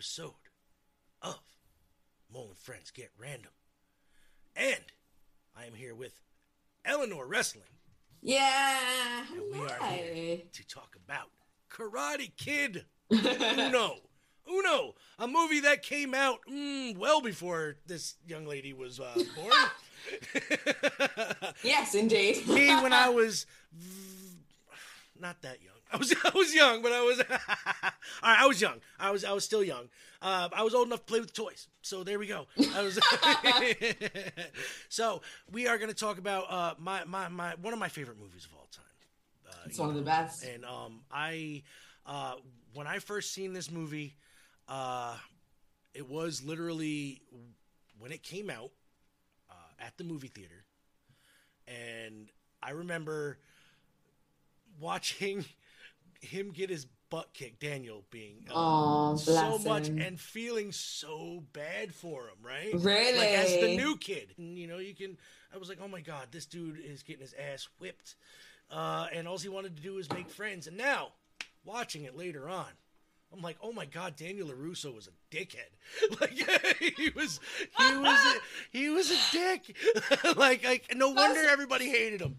episode of Mole and Friends Get Random. And I am here with Eleanor Wrestling. Yeah. And we are here to talk about Karate Kid Uno. Uno, a movie that came out mm, well before this young lady was uh, born. Yes, indeed. Me when I was v- not that young. I was I was young, but I was all right. I was young. I was I was still young. Uh, I was old enough to play with toys. So there we go. I was. so we are going to talk about uh, my, my my one of my favorite movies of all time. Uh, It's one of the best. And um, I uh, when I first seen this movie, uh, it was literally when it came out uh, at the movie theater, and I remember watching him get his butt kicked, Daniel being uh, Oh, so much him. and feeling so bad for him, right? Really? Like as the new kid, and, you know, you can. I was like, oh my god, this dude is getting his ass whipped, uh, and all he wanted to do was make friends. And now, watching it later on, I'm like, oh my god, Daniel Larusso was a dickhead. like he was, he was, a, he was a dick. like, like, no wonder everybody hated him.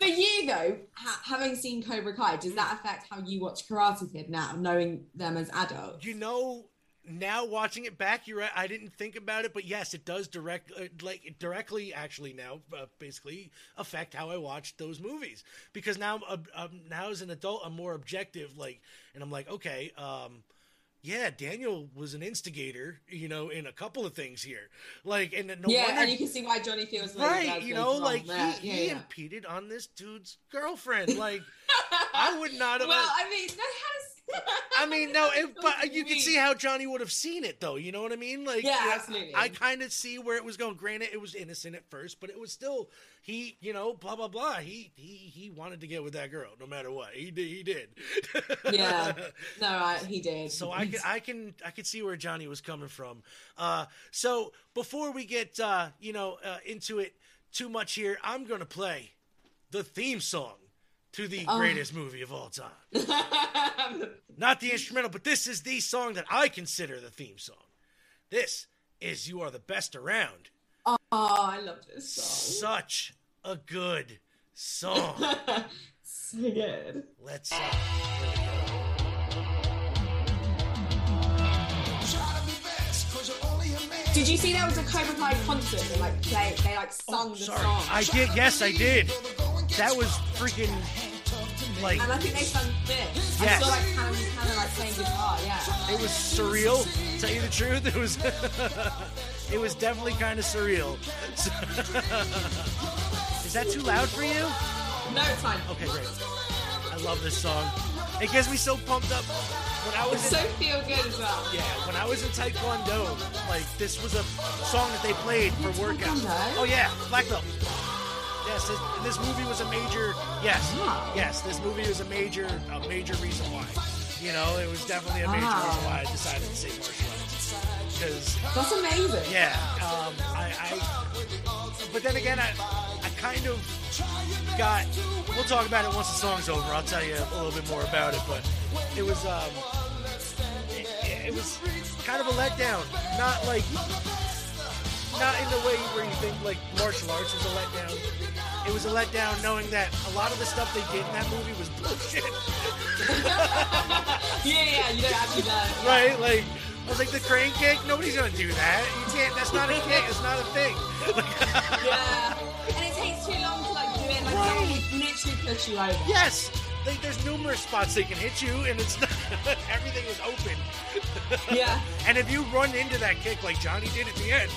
For you though, ha- having seen Cobra Kai, does that affect how you watch Karate Kid now, knowing them as adults? You know, now watching it back, you're right. I didn't think about it, but yes, it does direct, uh, like directly, actually now, uh, basically affect how I watch those movies because now, uh, um, now as an adult, I'm more objective. Like, and I'm like, okay, um, yeah, Daniel was an instigator, you know, in a couple of things here. Like, and no yeah, wonder, and you can see why Johnny feels like right? You know, like he, yeah, he yeah. impeded on this dude's girlfriend. Like, I would not have. Well, I mean, that has. I mean, no, it, but you can see how Johnny would have seen it, though. You know what I mean? Like, Yeah, absolutely. I kind of see where it was going. Granted, it was innocent at first, but it was still he, you know, blah blah blah. He he he wanted to get with that girl, no matter what. He did. He did. Yeah. No, I, he did. So I can I can I can see where Johnny was coming from. Uh, so before we get uh, you know uh, into it too much here, I'm gonna play the theme song to the Oh. greatest movie of all time. Not the instrumental, but this is the song that I consider the theme song. This is "You Are the Best Around." oh, I love this song. Such a good song. so good. Let's. Uh. Did you see there was a Cobra Kai concert? They like play, they like sung the Oh, Sorry, song. I did. Yes, I did. That was freaking like And I think they sung this. Yes. I like Hannah Montana like playing guitar. Yeah. it was surreal. To tell you the truth, it was it was definitely kind of surreal. Is that too loud for you? No, it's fine. Okay, great. I love this song. It gets me so pumped up. When I was It's in, so feel good as well. yeah, when I was in Taekwondo, like this was a song that they played for workouts. Oh yeah, black belt. Yes, this, this movie was a major. Yes, yes, this movie was a major, a major reason why. You know, it was definitely a major Wow. reason why I decided to say martial arts. Because That's amazing. yeah, um, I, I. But then again, I, I kind of got. We'll talk about it once the song's over. I'll tell you a little bit more about it. But it was, um, it was kind of a letdown. Not like, not in the way where you think like martial arts is a letdown. It was a letdown knowing that a lot of the stuff they did in that movie was bullshit. Yeah, yeah, you don't actually know. right? Like, I was like, the crane kick? Nobody's gonna do that. You can't. That's not a kick. It's not a thing. Yeah. And it takes too long to like do it. Like Right. would literally push you over. Yes, like, there's numerous spots they can hit you, and it's not, everything is open. Yeah. and if you run into that kick like Johnny did at the end,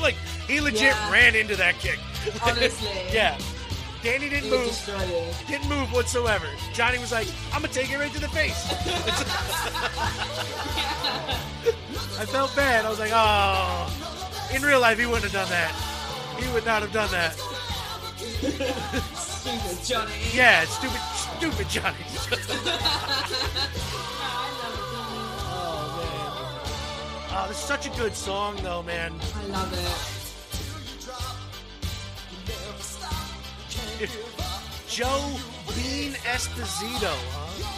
like he legit Yeah. ran into that kick. Honestly. yeah. Danny didn't move. Didn't move whatsoever. Johnny was like, "I'm gonna take it right to the face." I felt bad. I was like, "Oh." In real life, he wouldn't have done that. He would not have done that. Stupid Johnny. Yeah, stupid, stupid Johnny. oh man. Oh, this is such a good song, though, man. I love it. Joe Bean Esposito, huh?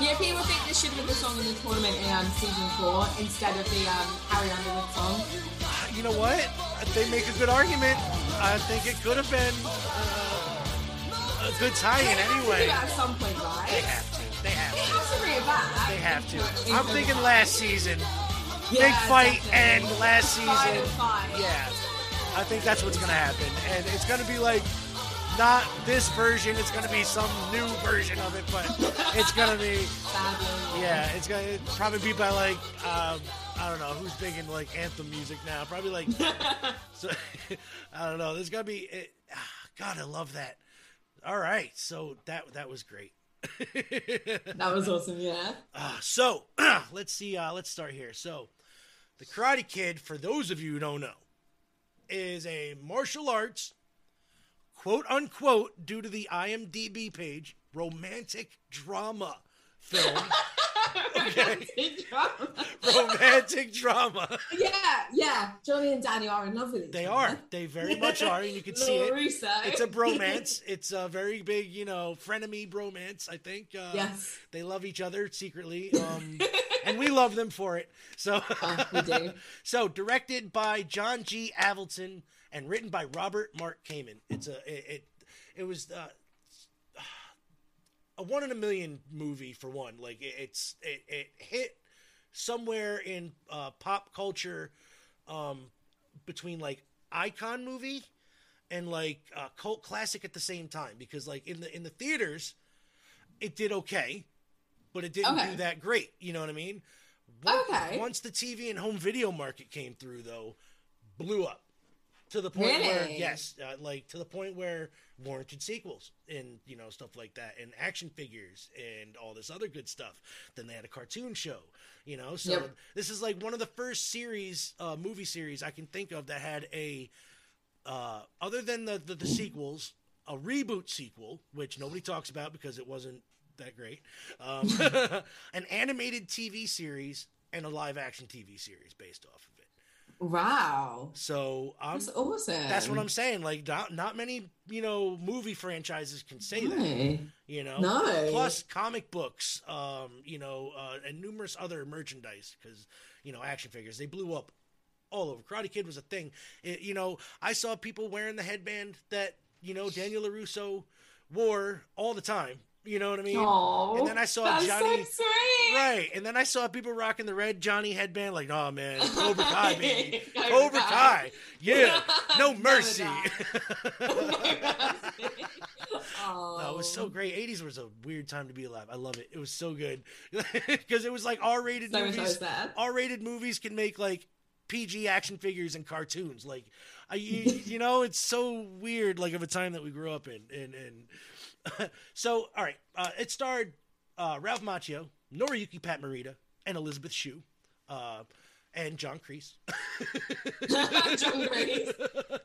Yeah, people think this should have been the song in the tournament in um, season four instead of the um, Harry Underwood song. You know what? They make a good argument. I think it could have been uh, a good tie-in They have to anyway. at some point, right? They have to. They have They to. have to. They have to. I'm thinking last season. Yeah, big fight definitely. and last season. fight. Yeah, I think that's what's gonna happen, and it's gonna be like not this version. It's gonna be some new version of it, but it's gonna be yeah. It's gonna probably be by like um, I don't know who's big in like anthem music now. Probably like so, I don't know. There's gonna be it, ah, God. I love that. All right, so that that was great. That was awesome, yeah. Uh, so let's see. Uh, let's start here. So, the Karate Kid, for those of you who don't know, is a martial arts, quote unquote, due to the IMDb page, romantic drama film. romantic drama. yeah, yeah. Johnny and Danny are in love with each They other. are. They very much are, and you can see it. It's a bromance. It's a very big, you know, frenemy bromance. I think. Uh, Yes. They love each other secretly, um, and we love them for it. So, we do. so directed by John G. Avildsen and written by Robert Mark Kamen. It's a it it, it was uh, a one in a million movie for one. Like it, it's it, it hit somewhere in uh, pop culture um, between like icon movie and like uh, cult classic at the same time because like in the in the theaters it did okay but it didn't Okay. do that great you know what i mean Once- Okay. once the tv and home video market came through though blew up to the point where yes uh, like to the point where warranted sequels and you know stuff like that and action figures and all this other good stuff. Then they had a cartoon show you know? So Yep. this is like one of the first series uh movie series i can think of that had a uh other than the the, the sequels a reboot sequel which nobody talks about because it wasn't that great um an animated tv series and a live action tv series based off of it Wow. so i'm That's awesome. that's what I'm saying. Like, not, not many, you know, movie franchises can say that. You know, No. Plus, comic books, um, you know, uh, and numerous other merchandise because you know, action figures they blew up all over. Karate Kid was a thing. It, you know, I saw people wearing the headband that you know Daniel Larusso wore all the time. You know what I mean? Aw, and then I saw that's Johnny. So. Right, and then I saw people rocking the red Johnny headband, like, oh man, Cobra Kai, baby, Cobra Kai. Yeah, no mercy. oh. No, it was so great. 80s was a weird time to be alive. I love it. It was so good because it was like R-rated So and so movies. R-rated movies can make like PG action figures and cartoons. Like, I, you, you know, it's so weird. Like of a time that we grew up in, and and so all right. Uh, it starred uh, Ralph Macchio, Noriyuki Pat Morita, and Elizabeth Shue. Uh, and John Kreese. John Grace.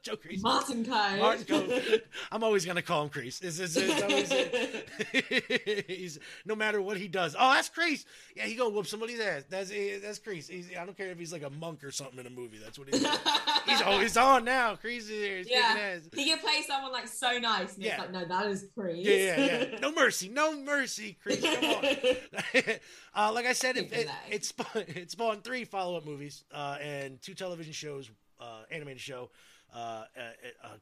Joe. Martin Kove. Martin Kove. I'm always gonna call him it's, it's always, he's no matter what he does. Oh, that's Kreese. Yeah, he gonna whoop somebody's ass. That's that's Kreese. He's, I don't care if he's like a monk or something in a movie. That's what he's. he's always on now. Kreese is yeah. ass. He can play someone like so nice, and Yeah. it's like, no, that is Kreese. Yeah, yeah, yeah. No mercy, no mercy, Kreese. Come on. uh, like I said, it, it, it, spawned, it spawned three follow-up movies uh, and two television shows, uh, animated show, uh, a, a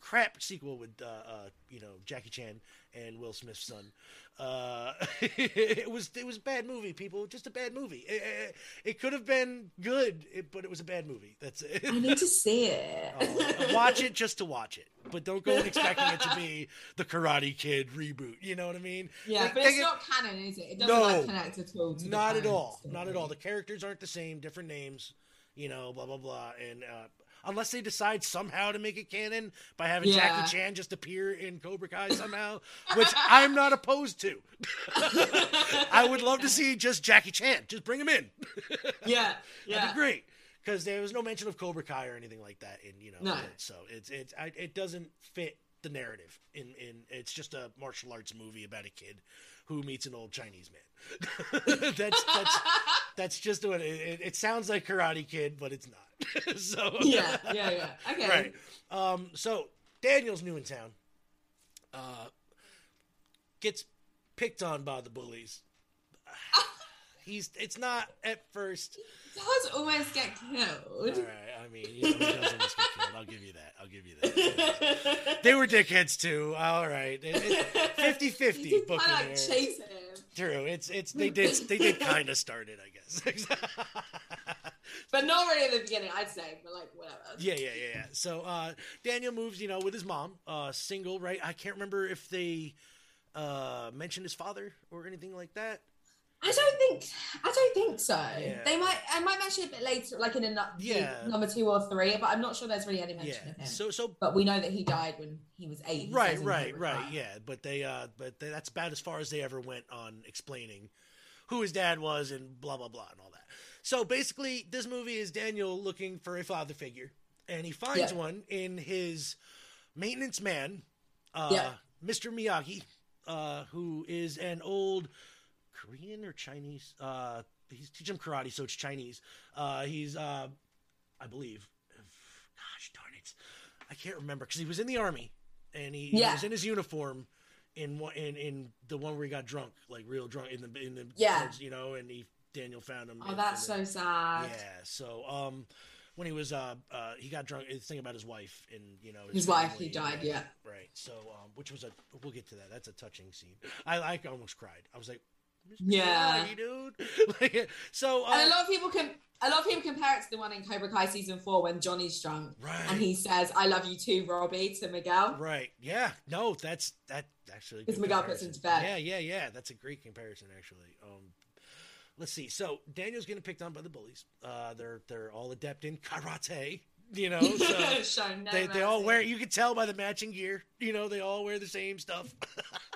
crap sequel with uh, uh, you know Jackie Chan and Will Smith's son. Uh, it was it was a bad movie, people. Just a bad movie. It, it, it could have been good, but it was a bad movie. That's it. I need to see it. Uh, watch it just to watch it, but don't go expecting it to be the Karate Kid reboot. You know what I mean? yeah, Like, but it's get- not canon, is it? It doesn't No. like connect at all. Not at all. story. Not at all. The characters aren't the same. Different names. You know, blah blah blah. And uh, unless they decide somehow to make it canon by having Yeah. Jackie Chan just appear in Cobra Kai somehow, which I'm not opposed to. I would love to see just Jackie Chan. Just bring him in. Yeah, That'd yeah. be great. Because there was no mention of Cobra Kai or anything like that, in you know, No. it. so it's it's I, it doesn't fit the narrative. In in it's just a martial arts movie about a kid who meets an old Chinese man. that's that's that's just what it, it, it sounds like Karate Kid, but it's not. so yeah, yeah, yeah. Okay. right. Um, so Daniel's new in town. Uh, gets picked on by the bullies He's it's not at first. He does almost get killed. All right, I mean, you know, he does almost get killed. I'll give you that. I'll give you that. they were dickheads too. All right, it, it, 50-50 book I like chase him. True. It's it's they did they did kind of start it, I guess. but not really in the beginning, I'd say. But like whatever. Yeah, yeah, yeah. yeah. So uh, Daniel moves, you know, with his mom, uh, single, right? I can't remember if they uh, mentioned his father or anything like that. I don't think I don't think so. Yeah. They might I might mention it a bit later, like in a yeah. number two or three, but I'm not sure there's really any mention yeah. of him. So so but we know that he died when he was eight. He right, right, right. Yeah, but they uh but they, that's about as far as they ever went on explaining who his dad was and blah blah blah and all that. So basically, this movie is Daniel looking for a father figure, and he finds yeah. one in his maintenance man, uh. Mr. Miyagi, uh, who is an old Korean or Chinese. Uh, he's teaching him karate, so it's Chinese. Uh, he's, uh, I believe, gosh darn it, I can't remember because he was in the army and he, yeah. he, was in his uniform in one in in the one where he got drunk, like real drunk in the in the yeah, you know, and he Daniel found him. Oh, that's so sad. Yeah, so um when he was uh, uh he got drunk his thing about his wife and you know his, his wife he died yeah right so um which was a we'll get to that that's a touching scene i i almost cried i was like yeah, dude. like, so, uh, and a lot of people can. A lot of people compare it to the one in Cobra Kai season four when Johnny's drunk, right? And he says, "I love you too, Robbie," to Miguel. Right? Yeah. No, that's that actually. Because Miguel puts into bed. Yeah, yeah, yeah. That's a great comparison, actually. Um, let's see. So Daniel's getting picked on by the bullies. Uh, they're they're all adept in karate. You know, so they, they all wear. You can tell by the matching gear. You know, they all wear the same stuff.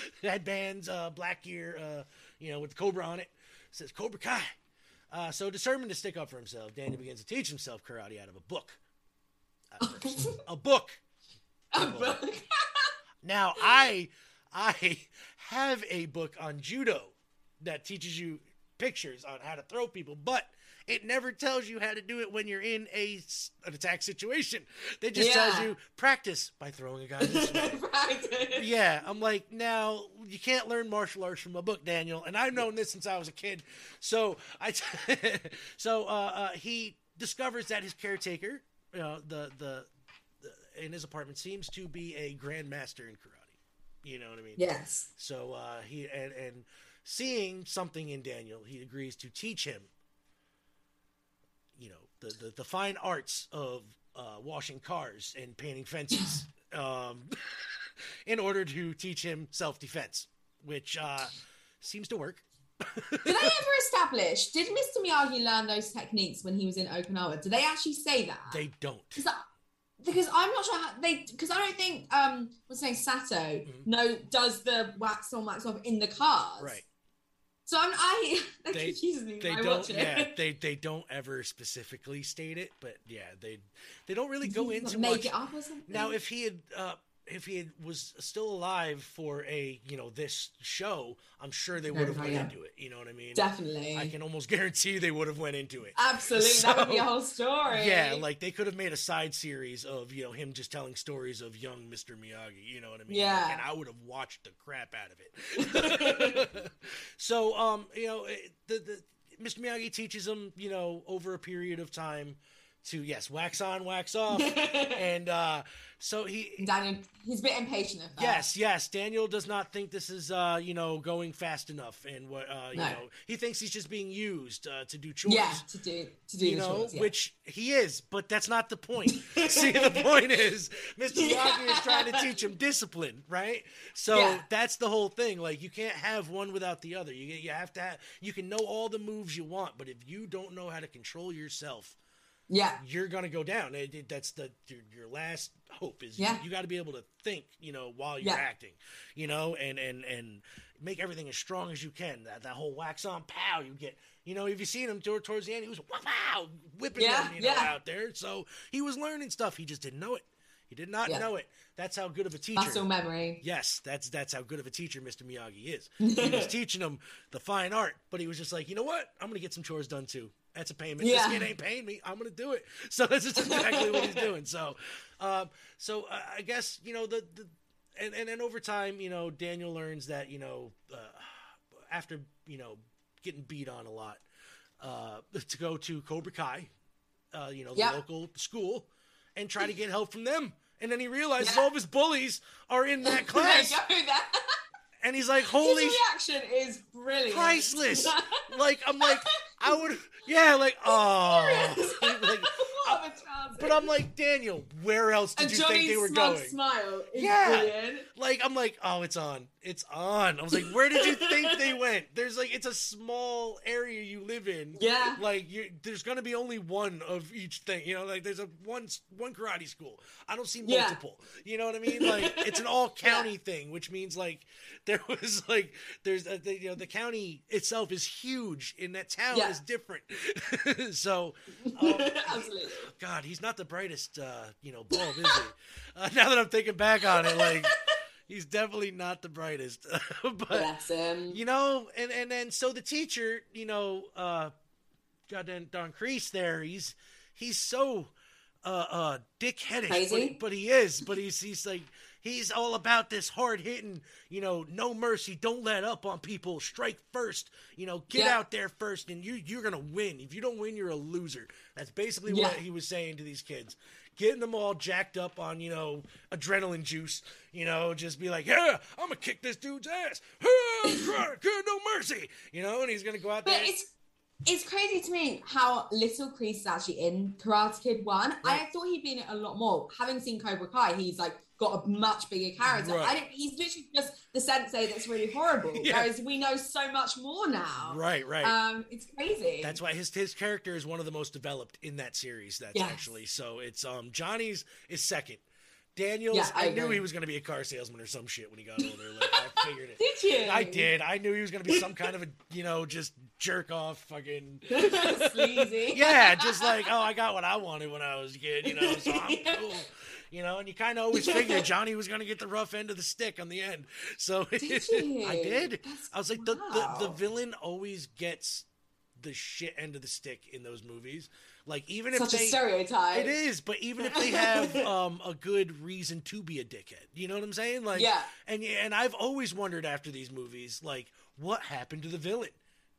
headbands, uh, black gear, uh, you know, with the Cobra on it. it says Cobra Kai. Uh, so determined to stick up for himself, Daniel begins to teach himself karate out of a book. a book. A book. now I I have a book on judo that teaches you pictures on how to throw people, but it never tells you how to do it when you're in a an attack situation. They just yeah. tells you practice by throwing a guy this way. yeah, I'm like, now you can't learn martial arts from a book, Daniel, and I've known this since I was a kid. So I, t- so uh, uh, he discovers that his caretaker, you know, the, the the in his apartment seems to be a grandmaster in karate. You know what I mean? Yes. So uh, he and and seeing something in Daniel, he agrees to teach him the the, the fine arts of uh, washing cars and painting fences um, in order to teach him self defense, which uh, seems to work. did they ever establish? Did Mr. Miyagi learn those techniques when he was in Okinawa? Do they actually say that? They don't. Because I'm not sure how they. Because I don't think um, what's saying Sato mm-hmm. no does the wax on wax off in the cars. Right. So I'm I that they, confuses me. They don't. Yeah, they they don't ever specifically state it, but yeah, they they don't really go into make much. it up or something. Now, if he had uh, if he had, was still alive for a you know this show, I'm sure they would have went yeah. into it. You know what I mean? Definitely. I can almost guarantee they would have went into it. Absolutely, so, that would be a whole story. Yeah, like they could have made a side series of you know him just telling stories of young Mr. Miyagi. You know what I mean? Yeah. Like, and I would have watched the crap out of it. so um, you know the the Mr. Miyagi teaches him you know over a period of time to yes wax on wax off and uh so he Daniel he's a bit impatient of that. Yes, yes. Daniel does not think this is uh, you know, going fast enough and what uh you no. know, he thinks he's just being used uh, to do chores. Yeah, to do to do you know, chores, yeah. which he is, but that's not the point. See, the point is Mr. Miyagi yeah. is trying to teach him discipline, right? So yeah. that's the whole thing. Like you can't have one without the other. You you have to have, you can know all the moves you want, but if you don't know how to control yourself, yeah you're gonna go down it, it, that's the your, your, last hope is yeah. you, you got to be able to think you know while you're yeah. acting you know and and and make everything as strong as you can that, that whole wax on pow you get you know if you seen him towards the end he was wow whipping yeah, them you know out there so he was learning stuff he just didn't know it he did not know it. That's how good of a teacher. Muscle memory. Yes, that's that's how good of a teacher Mr. Miyagi is. He was teaching him the fine art, but he was just like, you know what? I'm gonna get some chores done too. That's a payment. Yeah. This kid ain't paying me. I'm gonna do it. So this is exactly what he's doing. So, um, so uh, I guess you know the, the and, and then over time, you know, Daniel learns that you know uh, after you know getting beat on a lot uh, to go to Cobra Kai, uh, you know, the Yep. local school, and try to get help from them. And then he realizes Yeah. all of his bullies are in that class, There you go, there. and he's like, His "Holy reaction is brilliant. priceless!" like I'm like, I would, yeah, like oh, like, what a chance. But I'm like Daniel, where else did you think they were smug going? smile Yeah. brilliant. Like I'm like, oh, it's on, it's on. I was like, where did you think they went? There's like, it's a small area you live in. Yeah. Like there's gonna be only one of each thing. You know, like there's a one one karate school. I don't see Yeah. multiple. You know what I mean? Like it's an all county thing, which means like there was like there's a, the, you know the county itself is huge, and that town Yeah. is different. so. Um, Absolutely. God, he's not the brightest, uh, you know, bulb, is he? Uh, now that I'm thinking back on it, like, he's definitely not the brightest. but Bless him. you know, and and then so the teacher, you know, uh, goddamn Don Kreese there, he's he's so uh uh dick headish, but, but he is, but he's he's like. He's all about this hard hitting, you know, no mercy, don't let up on people, strike first, you know, get Yeah. out there first, and you you're gonna win. If you don't win, you're a loser. That's basically Yeah. what he was saying to these kids, getting them all jacked up on you know adrenaline juice. You know, just be like, yeah, I'm gonna kick this dude's ass. Good, no mercy. You know, and he's gonna go out But there. it's it's crazy to me how little Kreese is actually in Karate Kid One. I thought he'd been in it a lot more. Having seen Cobra Kai, he's like got a much bigger character. Right. I didn't, he's literally just the sensei that's really horrible. Yeah. Whereas we know so much more now. Right, right. Um, it's crazy. That's why his his character is one of the most developed in that series. That's Yes. actually so. It's um Johnny's is second. Daniel's, Yeah, I I, knew he was going to be a car salesman or some shit when he got older. Like I figured it. Did you? I did. I knew he was going to be some kind of a you know just jerk off fucking Sleazy. yeah, just like, oh, I got what I wanted when I was a kid, you know, so I'm cool. You know, and you kind of always figured Johnny was going to get the rough end of the stick on the end. So Did? I did. That's- I was like, the, the, the villain always gets the shit end of the stick in those movies. Like, even Such if a they. stereotype. It is, but even if they have um, a good reason to be a dickhead, you know what I'm saying? Like, Yeah. and and I've always wondered after these movies, like, what happened to the villain?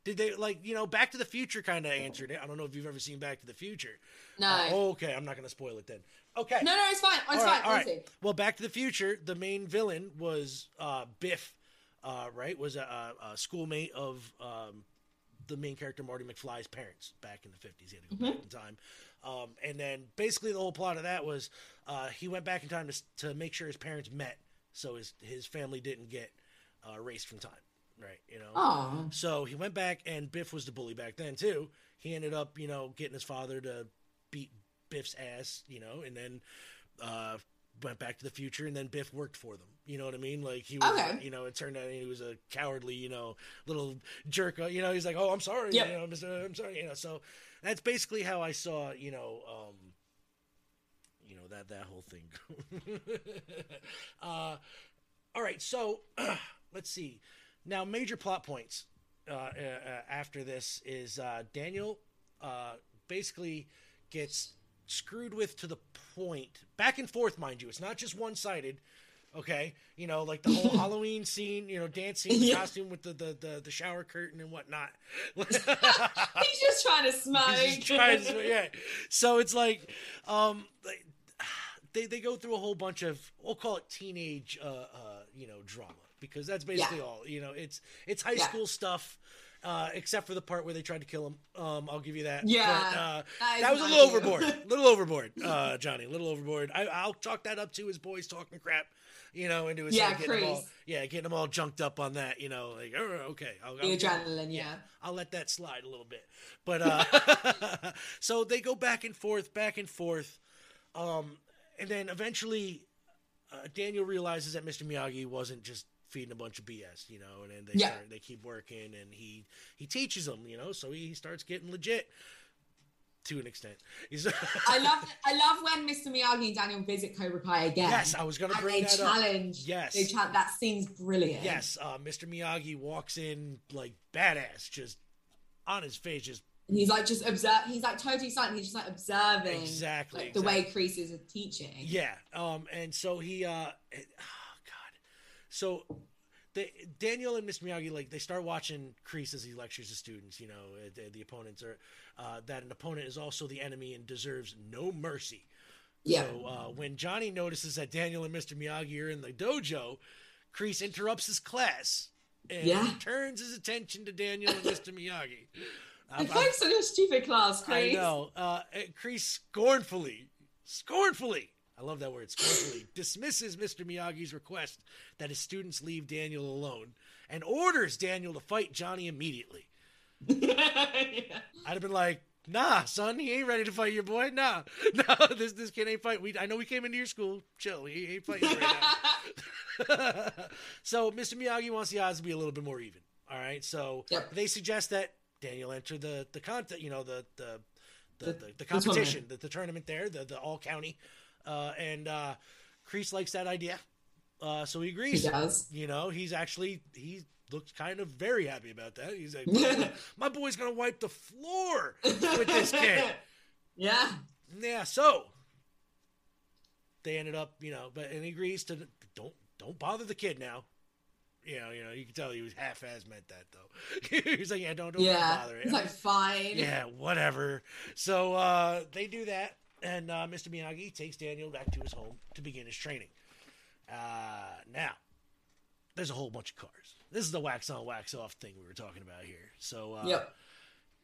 Did they like you know Back to the Future kind of answered it? I don't know if you've ever seen Back to the Future. No. Uh, okay, I'm not going to spoil it then. Okay. no, no, it's fine. It's All fine. all right. Well, Back to the Future, the main villain was uh, Biff, uh, right? Was a, a, a schoolmate of um, the main character Marty McFly's parents back in the 50s. He had to go back in time. Um, and then basically the whole plot of that was uh, he went back in time to, to make sure his parents met so his, his family didn't get uh, erased from time, right? You know? Oh. So he went back, and Biff was the bully back then too. He ended up, you know, getting his father to beat Biff's ass, you know, and then uh, went back to the future, and then Biff worked for them. You know what I mean? Like he was, Okay. you know, it turned out he was a cowardly, you know, little jerk. uh, You know, he's like, "Oh, I'm sorry, Yep. you know, I'm sorry," you know. So that's basically how I saw, you know, um, you know that that whole thing. uh, all right, so let's see. Now, major plot points uh, uh, uh, after this is uh, Daniel uh, basically gets screwed with to the point, back and forth, mind you. It's not just one sided. Okay, you know, like the whole Halloween scene, you know, dancing Yeah. costume with the, the, the, the shower curtain and whatnot. He's just trying to smoke. Trying to- yeah. So it's like, um, like, they they go through a whole bunch of we'll call it teenage, uh, uh, you know, drama because that's basically Yeah. all. You know, it's it's high Yeah. school stuff. Uh, except for the part where they tried to kill him, um, I'll give you that. Yeah, but, uh, that was a little view. overboard. little overboard, uh, Johnny. A little overboard. I, I'll chalk that up to his boys talking crap, you know, into his Yeah, head, getting all, yeah, getting them all junked up on that, you know, like oh, okay, I'll, The I'll- adrenaline, yeah. I'll let that slide a little bit. But uh so they go back and forth, back and forth. Um and then eventually uh, Daniel realizes that Mr. Miyagi wasn't just feeding a bunch of BS, you know, and then they Yeah. start, they keep working and he he teaches them, you know, so he starts getting legit to an extent. I love I love when Mr. Miyagi and Daniel visit Cobra Kai again. Yes, I was going to bring they that up. challenge. Yes. They that seems brilliant. Yes, uh, Mr. Miyagi walks in like badass, just on his face, just And he's like just observe. He's like totally silent. He's just like observing Exactly, like, the way creases are teaching. Yeah. Um. And so he. Uh. So they, Daniel and Mr. Miyagi like they start watching Kreese as he lectures the students. You know, the, the opponents are uh, that an opponent is also the enemy and deserves no mercy. Yeah. So uh, when Johnny notices that Daniel and Mr. Miyagi are in the dojo, Kreese interrupts his class and Yeah. turns his attention to Daniel and Mr. Miyagi. And I'm- I'm- focus on your stupid class, I Chris. know. Uh, Kreese scornfully, scornfully, I love that word, scornfully, dismisses Mr. Miyagi's request that his students leave Daniel alone and orders Daniel to fight Johnny immediately. Yeah. I'd have been like, nah, son, he ain't ready to fight your boy. Nah, nah, this this kid ain't fighting. We, I know we came into your school. Chill, he ain't fighting right now. so Mr. Miyagi wants the odds to be a little bit more even. All right, so Yep. they suggest that Daniel enter the the contest, you know, the the the, The- the, the the competition, the, the tournament there, the the all county, uh, and uh, Kreese likes that idea, uh, so he agrees. he does. You know, he's actually he looks kind of very happy about that. He's like, my, my boy's gonna wipe the floor with this kid. Yeah. Yeah, so they ended up, you know, but and he agrees to don't don't bother the kid now. You know, you know, you can tell he was half as meant that though. He's like, yeah, don't don't Yeah. bother it. It's like fine. yeah, whatever. So uh, they do that, and uh, Mr. Miyagi takes Daniel back to his home to begin his training. Uh, now, there's a whole bunch of cars. This is the wax on, wax off thing we were talking about here. So uh, Yep.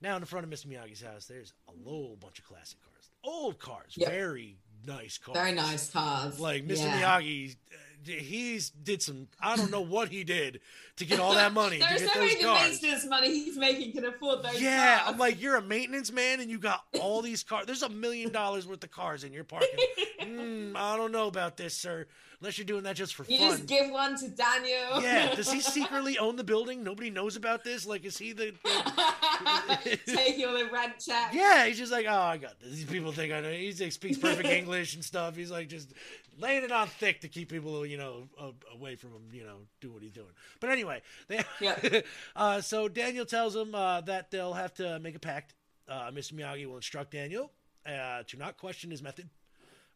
now in the front of Mr. Miyagi's house, there's a whole bunch of classic cars, old cars, Yep. very nice cars, Very nice cars. Like Mr. Yeah. Miyagi, uh, he's did some. I don't know what he did to get all that money to There's get no those way the cars. maintenance money he's making can afford those Yeah, cars. I'm like, you're a maintenance man and you got all these cars. There's a million dollars worth of cars in your parking. mm, I don't know about this, sir. Unless you're doing that just for you fun. You just give one to Daniel. yeah, does he secretly own the building? Nobody knows about this. Like, is he the? the- Taking all the rent checks. yeah, he's just like, oh, I got this. These people think I know. He like, speaks perfect English and stuff. He's like just laying it on thick to keep people, you know, away from him. You know, do what he's doing. But anyway, they, Yeah. uh, so Daniel tells him uh, that they'll have to make a pact. Uh, Mr. Miyagi will instruct Daniel uh, to not question his method.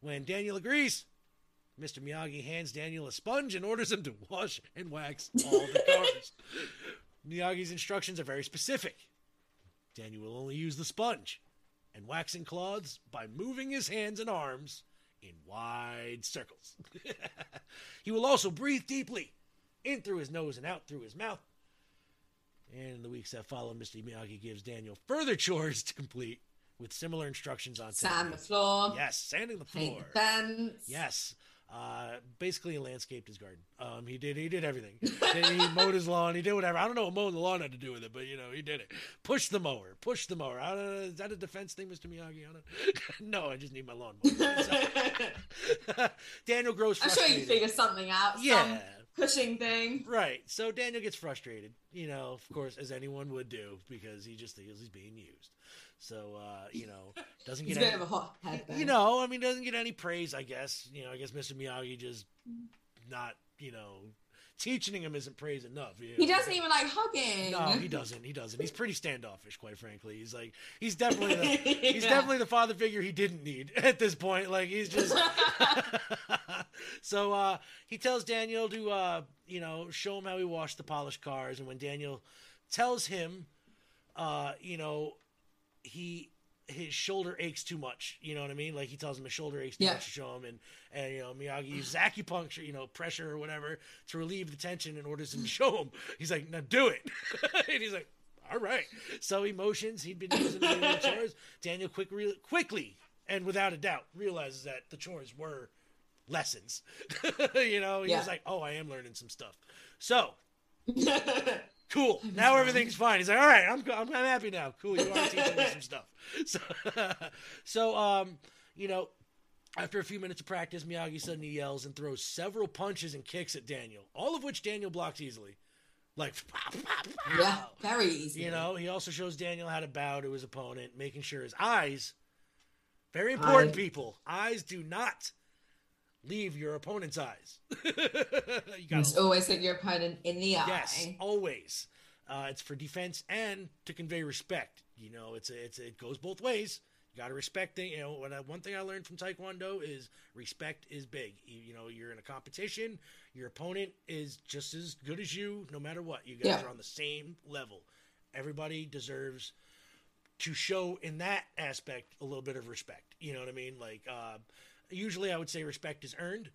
When Daniel agrees, Mr. Miyagi hands Daniel a sponge and orders him to wash and wax all the cars. Miyagi's instructions are very specific. Daniel will only use the sponge and waxing cloths by moving his hands and arms in wide circles. he will also breathe deeply in through his nose and out through his mouth. And in the weeks that follow, Mr. Miyagi gives Daniel further chores to complete with similar instructions on Sand the floor. Yes, sanding the Paint floor. the fence. Yes. Uh, basically, he landscaped his garden. Um, he did. He did everything. he mowed his lawn. He did whatever. I don't know what mowing the lawn had to do with it, but you know, he did it. Push the mower. Push the mower. I don't know, is that a defense thing, Mr. Miyagi? No, I just need my lawn. mowed. Daniel grows I'm sure frustrated. you figure something out. Some Yeah. pushing thing. Right. So Daniel gets frustrated, you know, of course, as anyone would do, because he just feels he's being used. So, uh, you know, doesn't He's get a bit any, of a hot head. you know, I mean, doesn't get any praise, I guess. You know, I guess Mr. Miyagi just not, you know, teaching him isn't praise enough. you He doesn't even like hugging. No, he doesn't. He doesn't. He's pretty standoffish, quite frankly. He's like, he's definitely the, he's Yeah. definitely the father figure he didn't need at this point. Like he's just. so uh, he tells Daniel to, uh, you know, show him how he washed the polished cars, and when Daniel tells him, uh, you know, he his shoulder aches too much. You know what I mean? Like he tells him his shoulder aches too Yeah. much to show him, and and you know Miyagi uses acupuncture, you know, pressure or whatever to relieve the tension and orders him to mm. show him. He's like, now do it, and he's like, all right. So he motions. He'd been using the chores. Daniel quick, re- quickly and without a doubt realizes that the chores were lessons. you know, he Yeah. was like, oh, I am learning some stuff. So cool. Now everything's fine. He's like, all right, I'm, I'm, I'm happy now. Cool. You are teaching me some stuff. So, so, um, you know, after a few minutes of practice, Miyagi suddenly yells and throws several punches and kicks at Daniel, all of which Daniel blocks easily. Like, pow, pow, pow. yeah, very easy. You know, he also shows Daniel how to bow to his opponent, making sure his eyes, very important Eye. people, eyes do not leave your opponent's eyes. you You gotta must always look your opponent in the eye. Yes, always. Uh, it's for defense and to convey respect. You know, it's a, it's a, it goes both ways. You got to respect it. You know, when I, one thing I learned from Taekwondo is respect is big. You, you, know, you're in a competition. Your opponent is just as good as you, no matter what. You guys yeah. are on the same level. Everybody deserves to show in that aspect a little bit of respect. You know what I mean? Like, uh, usually I would say respect is earned,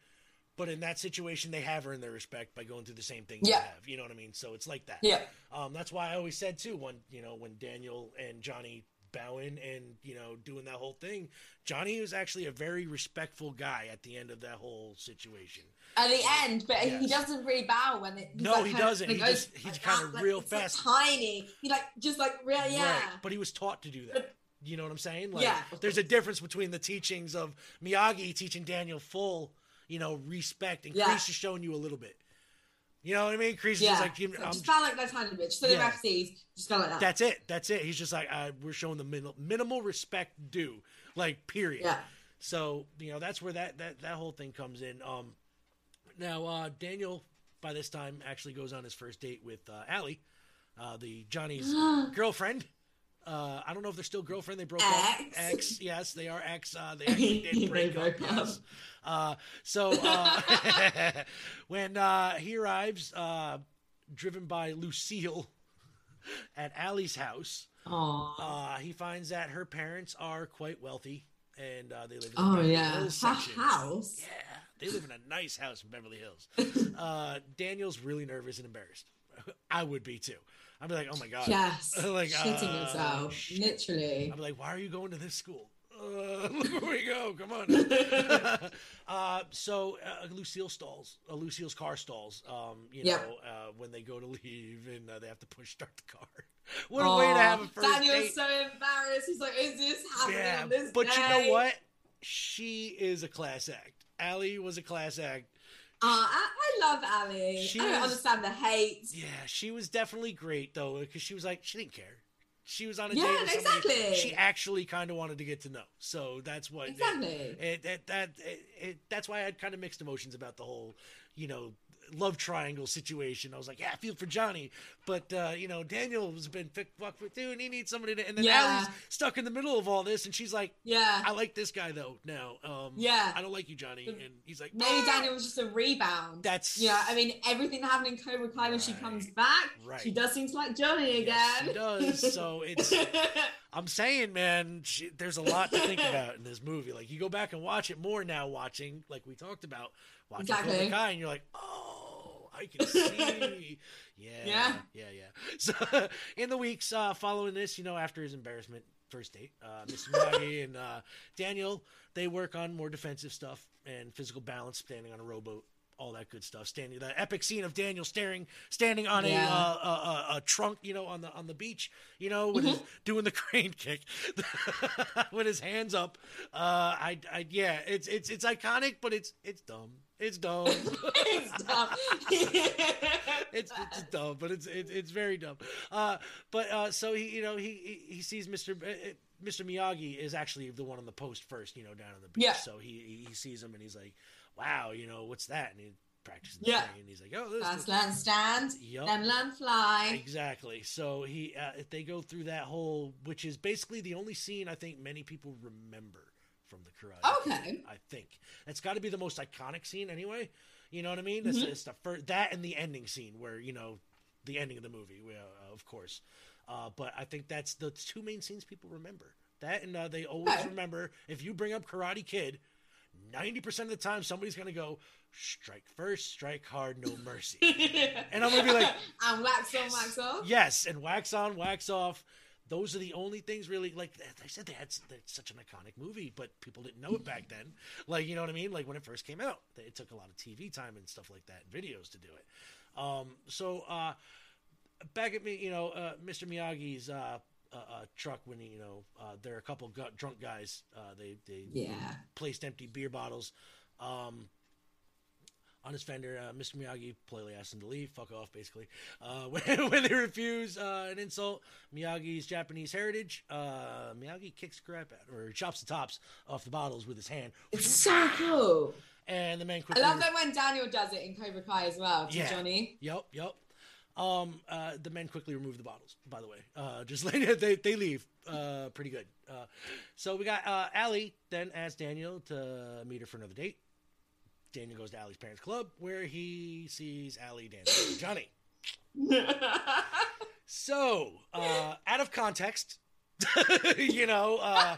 but in that situation, they have earned their respect by going through the same thing yeah. you have. You know what I mean? So it's like that. Yeah. Um, that's why I always said too when you know when Daniel and Johnny bowing and you know doing that whole thing. Johnny was actually a very respectful guy at the end of that whole situation. At the end, but yes. he doesn't really bow when it. No, like, he doesn't. He just, he's like kind of like, real fast, tiny. He like just like real, yeah. Right. But he was taught to do that. But, you know what I'm saying? Like, yeah. There's a difference between the teachings of Miyagi teaching Daniel full, you know, respect, and yeah. Kreese is showing you a little bit. You know what I mean? Kreese yeah. is like, I'm, just felt like that tiny bitch. So yeah. the ref sees, just felt like that. That's it. That's it. He's just like, uh, we're showing the minimal, minimal respect due, like period. Yeah. So you know that's where that that that whole thing comes in. Um, now uh, Daniel by this time actually goes on his first date with uh, Allie, uh, the Johnny's girlfriend. Uh, I don't know if they're still girlfriend. They broke ex. up. Ex, yes, they are ex. Uh, they actually did break up. Yes. Uh, so uh, when uh, he arrives, uh, driven by Lucille at Allie's house, uh, he finds that her parents are quite wealthy and uh, they live in oh yeah Hills house. Yeah, they live in a nice house in Beverly Hills. uh, Daniel's really nervous and embarrassed. I would be too. I'd be like, oh my god, yes, like shitting uh, yourself, shit. literally. I'd be like, why are you going to this school? Uh, look where we go. Come on. uh, so uh, Lucille stalls. Uh, Lucille's car stalls. Um, you yep. know, uh, when they go to leave and uh, they have to push start the car. what a Aww, way to have a first Daniel's date. so embarrassed. He's like, "Is this happening yeah, on this But day? you know what? She is a class act. Allie was a class act. Uh, I, I love Allie. She I don't was, understand the hate. Yeah, she was definitely great though, because she was like, she didn't care she was on a yeah, date with somebody exactly. she actually kind of wanted to get to know. So that's what exactly it, it, that it, that's why I had kind of mixed emotions about the whole, you know, love triangle situation. I was like, yeah, I feel for Johnny, but uh, you know, Daniel's been fucked with too, and he needs somebody to. And then yeah. Allie's stuck in the middle of all this, and she's like, yeah, I like this guy though. Now, um, yeah, I don't like you, Johnny, and he's like, maybe ah! Daniel was just a rebound. That's yeah. I mean, everything that happened in Cobra Kai right. when she comes back, right. she does seem to like Johnny again. Yes, she does. So it's. I'm saying, man, she, there's a lot to think about in this movie. Like you go back and watch it more now, watching like we talked about watching exactly. Kai, and you're like, oh I can see. yeah, yeah, yeah, yeah. So in the weeks uh, following this, you know, after his embarrassment first date, uh, Mr. Miyagi and uh, Daniel, they work on more defensive stuff and physical balance, standing on a rowboat all that good stuff. Standing, the epic scene of Daniel staring, standing on yeah. a, uh, a, a, a, trunk, you know, on the on the beach, you know, mm-hmm. his, doing the crane kick with his hands up. Uh, I, I, yeah, it's it's it's iconic, but it's it's dumb. It's dumb. it's dumb. it's, it's dumb, but it's it's, it's very dumb. Uh, but uh, so he, you know, he he sees Mr. Uh, uh, Mr. Miyagi is actually the one on the post first, you know, down on the beach. Yeah. So he he sees him and he's like, "Wow, you know, what's that?" And he practices yeah. and he's like, "Oh, this first learn stand, yep. then learn fly." Exactly. So he uh, they go through that whole, which is basically the only scene I think many people remember from the Karate. Okay. I think that's got to be the most iconic scene anyway. You know what I mean? Mm-hmm. It's, it's the first, that and the ending scene where you know the ending of the movie, uh, of course. Uh, but I think that's the two main scenes people remember. That and uh, they always okay. remember if you bring up Karate Kid, ninety percent of the time somebody's gonna go strike first, strike hard, no mercy, and I'm gonna be like, and wax yes. on, wax off. Yes, and wax on, wax off those are the only things really like I said they had such an iconic movie, but people didn't know it back then. Like you know what I mean? Like when it first came out, it took a lot of TV time and stuff like that, and videos to do it. Um, so uh, back at me, you know, uh, Mr. Miyagi's uh, uh, uh, truck when he, you know uh, there are a couple drunk guys. they they yeah. placed empty beer bottles. Um, on his fender. Uh, Mr. Miyagi politely asks him to leave. Fuck off, basically. Uh, when, when, they refuse uh, an insult, Miyagi's Japanese heritage, uh, Miyagi kicks crap out or chops the tops off the bottles with his hand. It's so cool. And the man quickly. I love that when Daniel does it in Cobra Kai as well to yeah. Johnny. Yep, yep. Um, uh, the men quickly remove the bottles. By the way, uh, just they they leave. Uh, pretty good. Uh, so we got uh, Allie then asks Daniel to meet her for another date. Daniel goes to Allie's parents' club where he sees Allie dancing with Johnny. So, uh, out of context, you know, uh,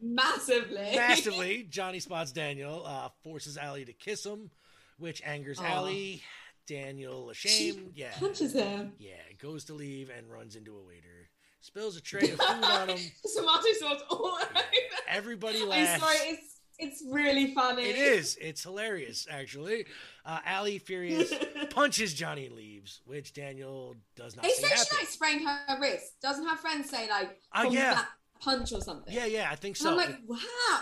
Massively. massively, Johnny spots Daniel, uh, forces Allie to kiss him, which angers Aw. Allie. Daniel, ashamed, yeah, Punches him. yeah, goes to leave and runs into a waiter, spills a tray of food on him. Tomato sauce all over. Everybody I'm laughs. sorry, it's it's really funny. It is. It's hilarious, actually. Uh, Allie, furious, punches Johnny and leaves, which Daniel does not They see say happen. she like sprained her wrist. Doesn't her friend say like Uh, yeah. that punch or something? Yeah, yeah, I think And so. I'm like, wow,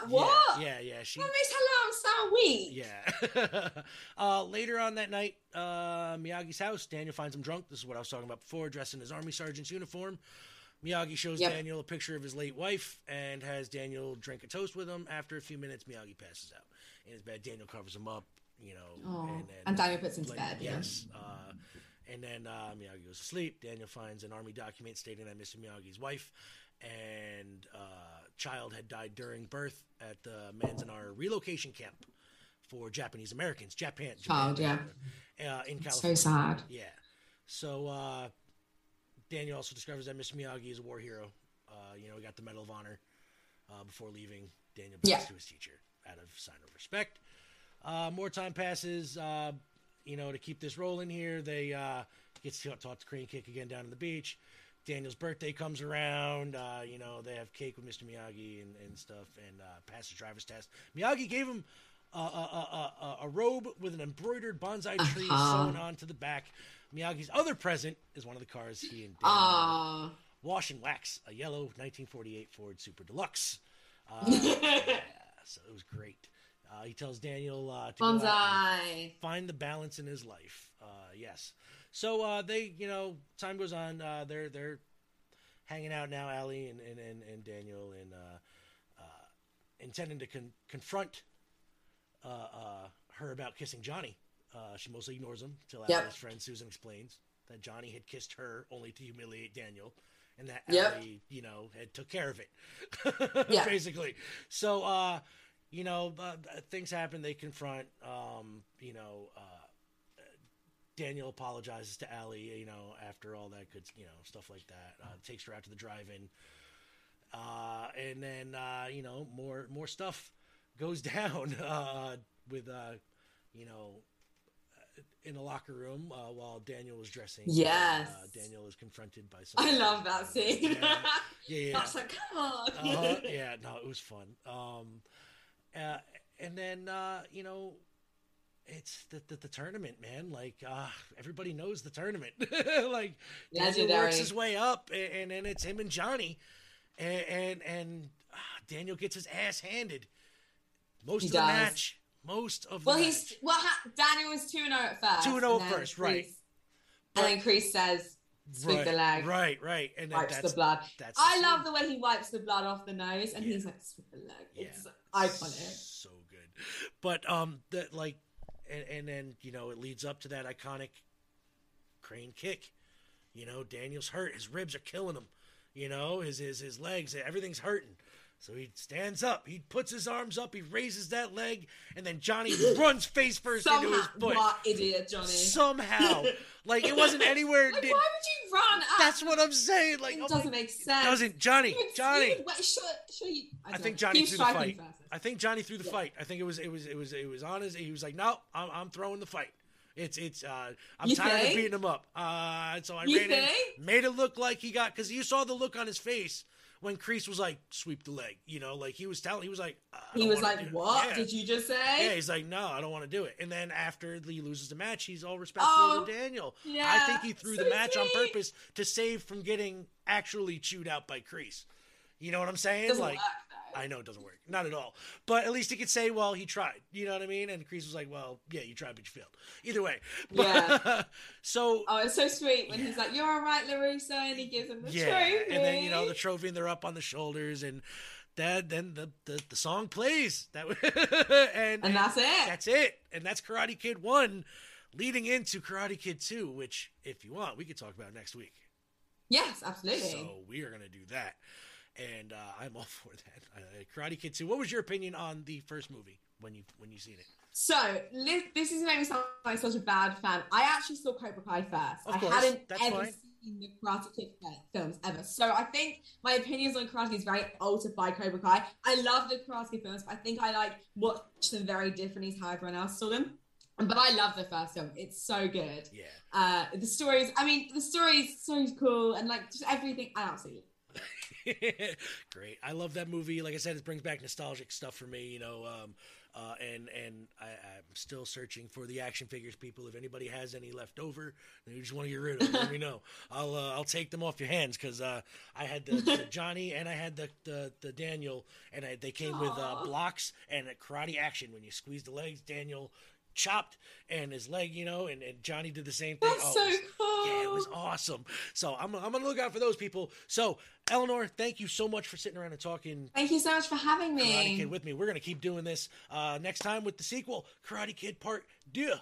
what? Yeah, yeah, yeah. She, That makes her sound weak. Yeah. uh, later on that night, uh, Miyagi's house, Daniel finds him drunk. This is what I was talking about before, dressed in his army sergeant's uniform. Miyagi shows Yep. Daniel a picture of his late wife and has Daniel drink a toast with him. After a few minutes, Miyagi passes out in his bed. Daniel covers him up, you know, Oh, and then and Daniel puts him to like, bed. yeah. Yes. Uh, and then uh, Miyagi goes to sleep. Daniel finds an army document stating that Mr. Miyagi's wife and uh, child had died during birth at the Manzanar relocation camp for Japanese Americans. Japan. Child, Japan, Uh, in So California. sad. Yeah. So uh, Daniel also discovers that Mr. Miyagi is a war hero. Uh, you know, he got the Medal of Honor uh, before leaving. Daniel bows Yeah. to his teacher out of sign of respect. Uh, more time passes. Uh, you know, to keep this rolling here, they uh, gets to talk to Crane Kick again down on the beach. Daniel's birthday comes around. Uh, you know, they have cake with Mr. Miyagi and, and stuff, and uh, pass the driver's test. Miyagi gave him a, a, a, a, a robe with an embroidered bonsai tree Uh-huh. sewn onto the back. Miyagi's other present is one of the cars he and Daniel Ah. Wash and Wax, a yellow 1948 Ford Super Deluxe. Uh, yeah, so it was great. Uh, he tells Daniel uh, to go out and Bonsai. find the balance in his life. Uh, yes. So uh, they, you know, time goes on. Uh, they're they're hanging out now, Allie and and, and, and Daniel, and uh, uh, intending to con- confront uh, uh, her about kissing Johnny. Uh, she mostly ignores him until Yep. Allie's friend Susan explains that Johnny had kissed her only to humiliate Daniel, and that Yep. Allie, you know, had took care of it, Yeah. basically. So, uh, you know, uh, things happen. They confront, um, you know, uh, Daniel apologizes to Allie, you know, after all that good, you know, stuff like that. Uh, takes her out to the drive-in, uh, and then uh, you know more more stuff goes down uh, with uh, you know uh, in the locker room uh, while Daniel was dressing. Yes. uh, Daniel is confronted by some. I love that scene. Yeah, yeah, yeah. I was like, come on. Uh-huh, yeah, no, it was fun. Um, uh, and then uh, you know, it's the, the the tournament, man. Like uh, everybody knows the tournament. like Daniel works his way up, and, and then it's him and Johnny, and and, and ah, Daniel gets his ass handed most He of the does. match. Most of the Well, match. he's well. Ha- Daniel was two and zero at first. 2-0 and at then first, right. Kreese- And then Kreese says, "Sweep right, the leg, Right, right, and then wipes that's the blood." that's I the love the way he wipes the blood off the nose, and Yeah. he's like, "Sweep the leg." Yeah. It's iconic. So good. But um that like and, and then, you know, it leads up to that iconic crane kick. You know, Daniel's hurt. His ribs are killing him. You know, his his his legs, everything's hurting. So he stands up, he puts his arms up, he raises that leg, and then Johnny runs face first into his foot. what idiot, Johnny? Somehow. like it wasn't anywhere like, did- why would you run? Up? That's what I'm saying. Like it I'm doesn't like, make sense. doesn't Johnny, Johnny. you wait, should, should you, I, I think. Johnny threw the fight. first. I think Johnny threw the Yeah. fight. I think it was it was it was it was on his. He was like, no, I'm, I'm throwing the fight. It's it's. Uh, I'm You tired think? of beating him up. Uh, so I You ran in, made it look like he got because you saw the look on his face when Kreese was like, sweep the leg. You know, like he was telling. He was like, He was like, "What Yeah. did you just say?" Yeah, he's like, no, I don't want to do it. And then after he loses the match, he's all respectful Oh, to Daniel. I think he threw so the match on purpose to save from getting actually chewed out by Kreese. You know what I'm saying? Doesn't like, work. I know it doesn't work, not at all. But at least he could say, "Well, he tried." You know what I mean? And Kreese was like, "Well, yeah, you tried, but you failed." Either way. Yeah. so Oh, it's so sweet when he's like, "You're all right, Larusso," and he gives him the yeah, trophy. and then you know the trophy, and they're up on the shoulders, and that then the the, the song plays. That and and that's it. that's it, and that's Karate Kid One. leading into Karate Kid 2, which, if you want, we could talk about next week. Yes, absolutely. So we are going to do that. And uh, I'm all for that. Uh, Karate Kid 2. What was your opinion on the first movie when you when you seen it? So this is making me sound like such a bad fan. I actually saw Cobra Kai first. Of course, I hadn't that's ever fine. seen the Karate Kid films ever. So I think my opinions on Karate Kid is very altered by Cobra Kai. I love the Karate Kid films, but I think I like watch them very differently to how everyone else saw them. But I love the first film. It's so good. Yeah. Uh, the stories, I mean, the story is so cool and like just everything. I absolutely Great. I love that movie. Like I said, it brings back nostalgic stuff for me, you know. Um, uh, and and I, I'm still searching for the action figures, people. If anybody has any left over, you just want to get rid of them, let me know. I'll uh, I'll take them off your hands because uh, I had the, the Johnny and I had the the, the Daniel, and I, they came with uh, blocks and a karate action. When you squeeze the legs, Daniel chopped and his leg, you know, and, and Johnny did the same thing. That's Oh, so it was- cool. yeah, it was awesome. So I'm, I'm gonna look out for those people. So Eleanor, thank you so much for sitting around and talking Thank you so much for having me. Karate. Kid with me. We're gonna keep doing this uh, next time with the sequel, Karate Kid Part Deux,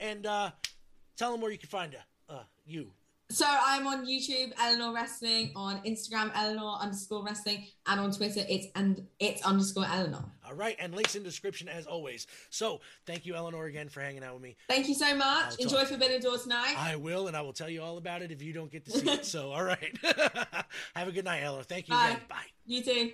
and uh, tell them where you can find uh, uh, you. So I'm on YouTube, Eleanor Wrestling, on Instagram, Eleanor underscore wrestling, and on Twitter, it's and it's underscore Eleanor. All right, and links in description as always. So thank you, Eleanor, again for hanging out with me. Thank you so much. talk- Enjoy Forbidden Door tonight. I will, and I will tell you all about it if you don't get to see it. So all right, have a good night, Eleanor. Thank you Bye. again. Bye. you too.